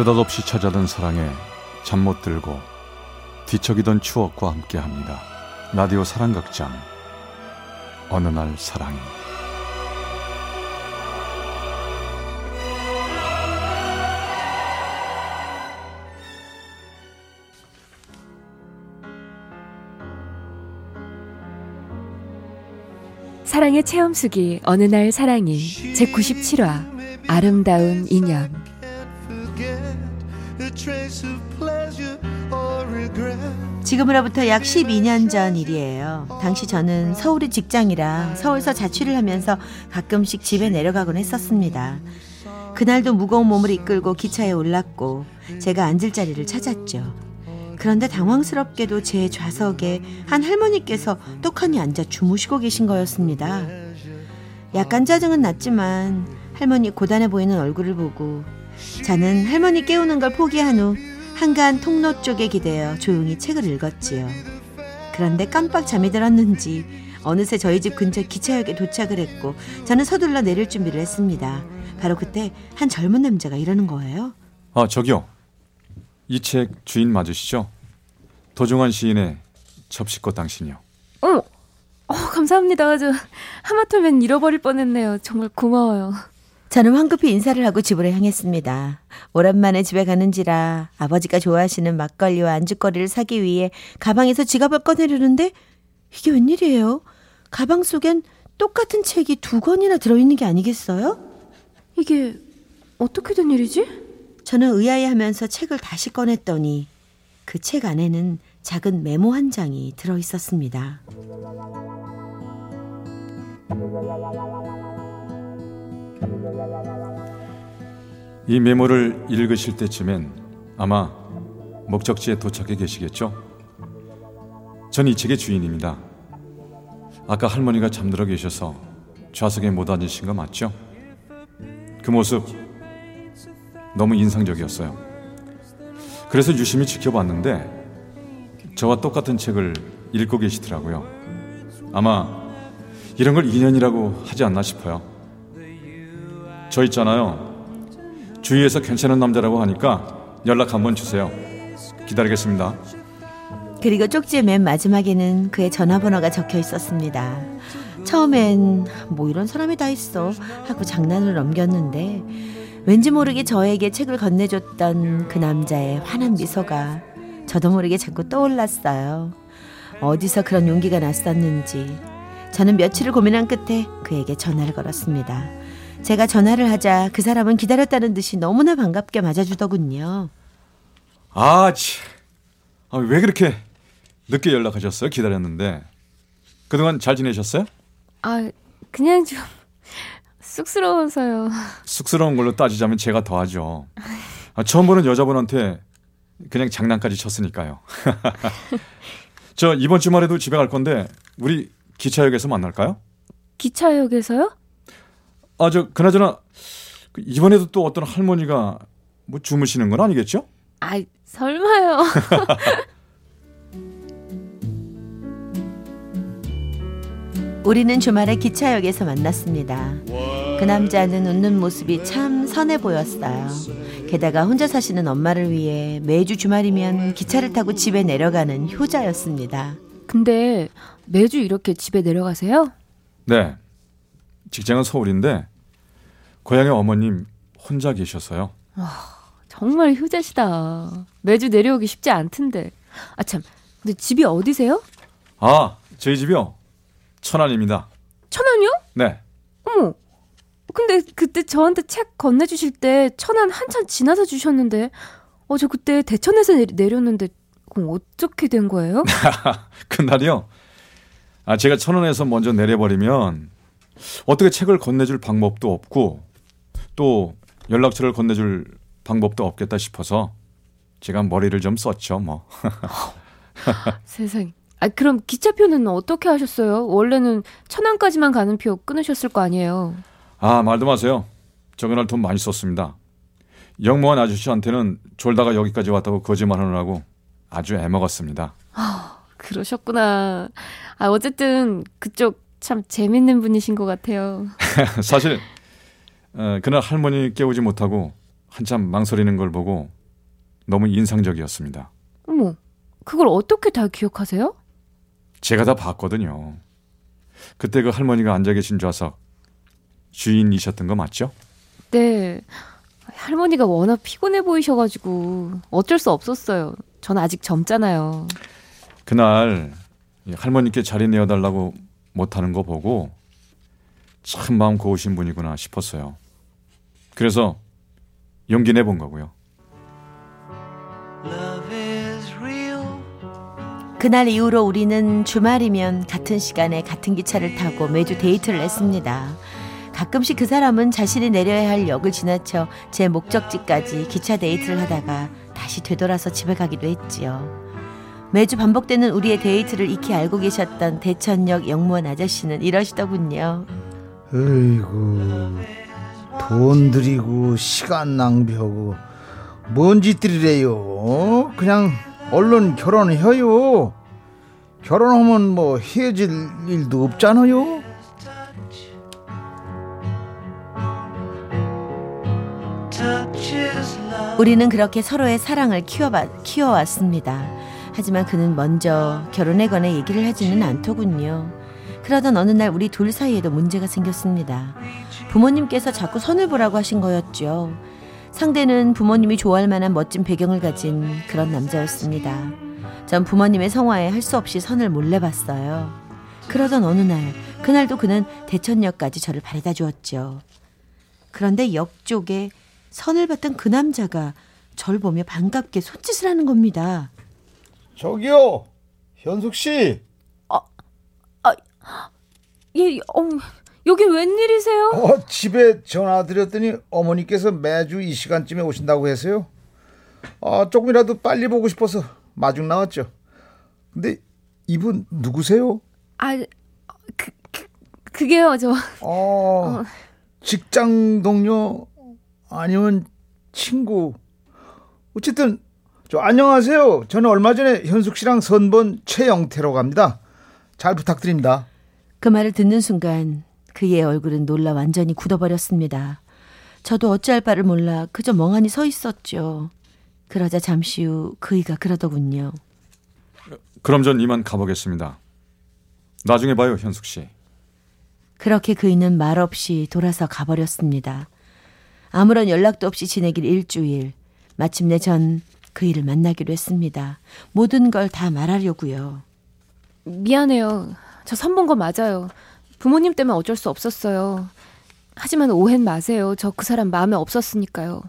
느닷없이 찾아든 사랑에 잠 못 들고 뒤척이던 추억과 함께합니다. 라디오 사랑극장. 어느 날 사랑이. 사랑의 체험수기 어느 날 사랑이 제97화 아름다운 인연 지금으로부터 약 12년 전 일이에요. 당시 저는 서울의 직장이라 서울서 자취를 하면서 가끔씩 집에 내려가곤 했었습니다. 그날도 무거운 몸을 이끌고 기차에 올랐고 제가 앉을 자리를 찾았죠. 그런데 당황스럽게도 제 좌석에 한 할머니께서 떡하니 앉아 주무시고 계신 거였습니다. 약간 짜증은 났지만 할머니 고단해 보이는 얼굴을 보고 저는 할머니 깨우는 걸 포기한 후 한간 통로 쪽에 기대어 조용히 책을 읽었지요. 그런데 깜빡 잠이 들었는지 어느새 저희 집 근처 기차역에 도착을 했고 저는 서둘러 내릴 준비를 했습니다. 바로 그때 한 젊은 남자가 이러는 거예요. 아 저기요 이 책 주인 맞으시죠? 도종환 시인의 접시꽃 당신이요 어, 어 감사합니다. 저 하마터면 잃어버릴 뻔했네요. 정말 고마워요. 저는 황급히 인사를 하고 집으로 향했습니다. 오랜만에 집에 가는지라 아버지가 좋아하시는 막걸리와 안주거리를 사기 위해 가방에서 지갑을 꺼내려는데 이게 웬일이에요? 가방 속엔 똑같은 책이 두 권이나 들어있는 게 아니겠어요? 이게 어떻게 된 일이지? 저는 의아해하면서 책을 다시 꺼냈더니 그 책 안에는 작은 메모 한 장이 들어 있었습니다. 이 메모를 읽으실 때쯤엔 아마 목적지에 도착해 계시겠죠? 전 이 책의 주인입니다. 아까 할머니가 잠들어 계셔서 좌석에 못 앉으신 거 맞죠? 그 모습 너무 인상적이었어요. 그래서 유심히 지켜봤는데 저와 똑같은 책을 읽고 계시더라고요. 아마 이런 걸 인연이라고 하지 않나 싶어요. 저 있잖아요. 주위에서 괜찮은 남자라고 하니까 연락 한번 주세요. 기다리겠습니다. 그리고 쪽지의 맨 마지막에는 그의 전화번호가 적혀 있었습니다. 처음엔 뭐 이런 사람이 다 있어 하고 장난을 넘겼는데 왠지 모르게 저에게 책을 건네줬던 그 남자의 환한 미소가 저도 모르게 자꾸 떠올랐어요. 어디서 그런 용기가 났었는지 저는 며칠을 고민한 끝에 그에게 전화를 걸었습니다. 제가 전화를 하자 그 사람은 기다렸다는 듯이 너무나 반갑게 맞아주더군요. 아, 치. 아, 왜 그렇게 늦게 연락하셨어요? 기다렸는데. 그동안 잘 지내셨어요? 아, 그냥 좀 쑥스러워서요. 쑥스러운 걸로 따지자면 제가 더하죠. 아, 처음 보는 여자분한테 그냥 장난까지 쳤으니까요. 저 이번 주말에도 집에 갈 건데 우리 기차역에서 만날까요? 기차역에서요? 아, 저 그나저나 그 이번에도 또 어떤 할머니가 뭐 주무시는 건 아니겠죠? 아, 설마요. 우리는 주말에 기차역에서 만났습니다. 그 남자는 웃는 모습이 참 선해 보였어요. 게다가 혼자 사시는 엄마를 위해 매주 주말이면 기차를 타고 집에 내려가는 효자였습니다. 근데 매주 이렇게 집에 내려가세요? 네. 직장은 서울인데 고향에 어머님 혼자 계셔서요. 정말 효자시다. 매주 내려오기 쉽지 않던데. 아, 참. 근데 집이 어디세요? 아, 저희 집이요. 천안입니다. 천안이요? 네. 어머. 근데 그때 저한테 책 건네주실 때 천안 한참 지나서 주셨는데, 어, 저 그때 대천에서 내, 내렸는데, 그럼 어떻게 된 거예요? 그날이요. 아, 제가 천원에서 먼저 내려버리면 어떻게 책을 건네줄 방법도 없고 또 연락처를 건네줄 방법도 없겠다 싶어서 제가 머리를 좀 썼죠, 뭐. 세상에. 아, 그럼 기차표는 어떻게 하셨어요? 원래는 천안까지만 가는 표 끊으셨을 거 아니에요. 아, 말도 마세요. 저 그날 돈 많이 썼습니다. 영무원 아저씨한테는 졸다가 여기까지 왔다고 거짓말 하느라고 아주 애먹었습니다. 그러셨구나. 아, 어쨌든 그쪽 참 재밌는 분이신 것 같아요. 사실 어, 그날 할머니 깨우지 못하고 한참 망설이는 걸 보고 너무 인상적이었습니다. 어머, 그걸 어떻게 다 기억하세요? 제가 다 봤거든요. 그때 그 할머니가 앉아 계신 좌석 주인이셨던 거 맞죠? 네. 할머니가 워낙 피곤해 보이셔가지고 어쩔 수 없었어요. 전 아직 젊잖아요. 그날 할머니께 자리 내어달라고 못하는 거 보고 참 마음 고우신 분이구나 싶었어요. 그래서 용기 내본 거고요. 그날 이후로 우리는 주말이면 같은 시간에 같은 기차를 타고 매주 데이트를 했습니다. 가끔씩 그 사람은 자신이 내려야 할 역을 지나쳐 제 목적지까지 기차 데이트를 하다가 다시 되돌아서 집에 가기도 했지요. 매주 반복되는 우리의 데이트를 익히 알고 계셨던 대천역 영무원 아저씨는 이러시더군요. 어이구 돈 들이고 시간 낭비하고 뭔 짓들이래요 그냥 얼른 결혼해요 결혼하면 뭐 헤어질 일도 없잖아요 우리는 그렇게 서로의 사랑을 키워봐, 키워왔습니다. 하지만 그는 먼저 결혼에 관해 얘기를 하지는 않더군요. 그러던 어느 날 우리 둘 사이에도 문제가 생겼습니다. 부모님께서 자꾸 선을 보라고 하신 거였죠. 상대는 부모님이 좋아할 만한 멋진 배경을 가진 그런 남자였습니다. 전 부모님의 성화에 할 수 없이 선을 몰래 봤어요. 그러던 어느 날, 그날도 그는 대천역까지 저를 바래다 주었죠. 그런데 역 쪽에 선을 봤던 그 남자가 절 보며 반갑게 손짓을 하는 겁니다. 저기요 현숙씨 예, 어, 여기 웬일이세요? 어, 집에 전화 드렸더니 어머니께서 매주 이 시간쯤에 오신다고 해서요 아, 조금이라도 빨리 보고 싶어서 마중 나왔죠 근데 이분 누구세요? 아, 그, 그 그게요, 저. 어, 직장 동료 아니면 친구. 어쨌든 저 안녕하세요. 저는 얼마 전에 현숙 씨랑 선본 최영태라고 합니다. 잘 부탁드립니다. 그 말을 듣는 순간 그의 얼굴은 놀라 완전히 굳어버렸습니다. 저도 어찌할 바를 몰라 그저 멍하니 서 있었죠. 그러자 잠시 후 그이가 그러더군요. 그럼 전 이만 가보겠습니다. 나중에 봐요, 현숙 씨. 그렇게 그이는 말없이 돌아서 가버렸습니다. 아무런 연락도 없이 지내길 일주일. 마침내 전 그이를 만나기로 했습니다. 모든 걸 다 말하려고요. 미안해요. 저 선본 거 맞아요. 부모님 때문에 어쩔 수 없었어요. 하지만 오해는 마세요. 저 그 사람 마음에 없었으니까요.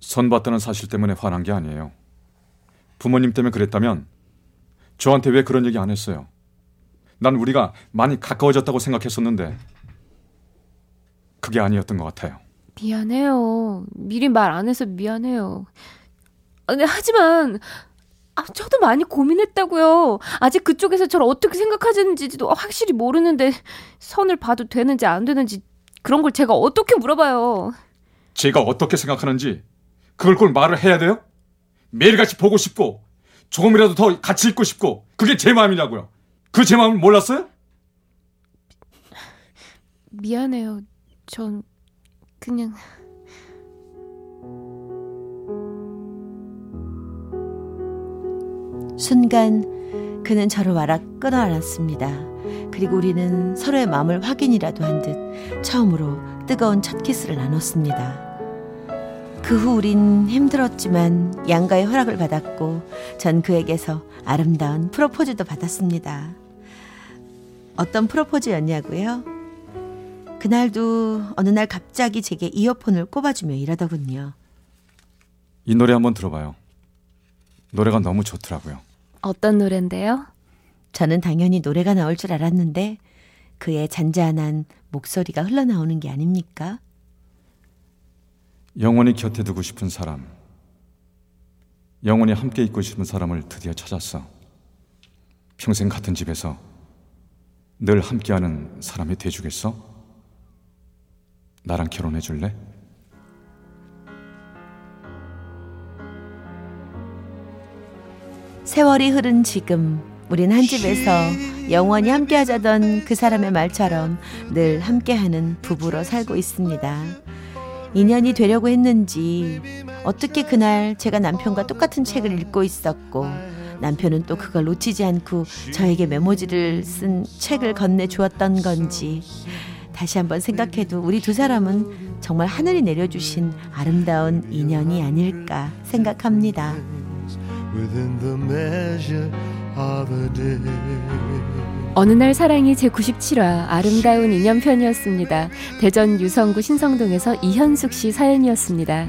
선 봤다는 사실 때문에 화난 게 아니에요. 부모님 때문에 그랬다면 저한테 왜 그런 얘기 안 했어요? 난 우리가 많이 가까워졌다고 생각했었는데 그게 아니었던 것 같아요. 미안해요. 미리 말 안 해서 미안해요. 아, 근데 하지만 아, 저도 많이 고민했다고요. 아직 그쪽에서 저를 어떻게 생각하는지도 확실히 모르는데 선을 봐도 되는지 안 되는지 그런 걸 제가 어떻게 물어봐요. 제가 어떻게 생각하는지 그걸 꼭 말을 해야 돼요? 매일같이 보고 싶고 조금이라도 더 같이 있고 싶고 그게 제 마음이냐고요. 그 제 마음을 몰랐어요? 미안해요. 전 그냥 순간 그는 저를 와락 끊어안았습니다. 그리고 우리는 서로의 마음을 확인이라도 한 듯 처음으로 뜨거운 첫 키스를 나눴습니다. 그 후 우린 힘들었지만 양가의 허락을 받았고 전 그에게서 아름다운 프로포즈도 받았습니다. 어떤 프로포즈였냐고요? 그날도 어느 날 갑자기 제게 이어폰을 꼽아주며 이러더군요. 이 노래 한번 들어봐요. 노래가 너무 좋더라고요. 어떤 노래인데요? 저는 당연히 노래가 나올 줄 알았는데 그의 잔잔한 목소리가 흘러나오는 게 아닙니까? 영원히 곁에 두고 싶은 사람, 영원히 함께 있고 싶은 사람을 드디어 찾았어. 평생 같은 집에서 늘 함께하는 사람이 돼주겠어? 나랑 결혼해 줄래? 세월이 흐른 지금 우린 한 집에서 영원히 함께 하자던 그 사람의 말처럼 늘 함께하는 부부로 살고 있습니다. 인연이 되려고 했는지 어떻게 그날 제가 남편과 똑같은 책을 읽고 있었고 남편은 또 그걸 놓치지 않고 저에게 메모지를 쓴 책을 건네 주었던 건지 다시 한번 생각해도 우리 두 사람은 정말 하늘이 내려주신 아름다운 인연이 아닐까 생각합니다. Within the measure of a day. 어느 날 사랑이 제97화 아름다운 인연편이었습니다. 대전 유성구 신성동에서 이현숙 씨 사연이었습니다.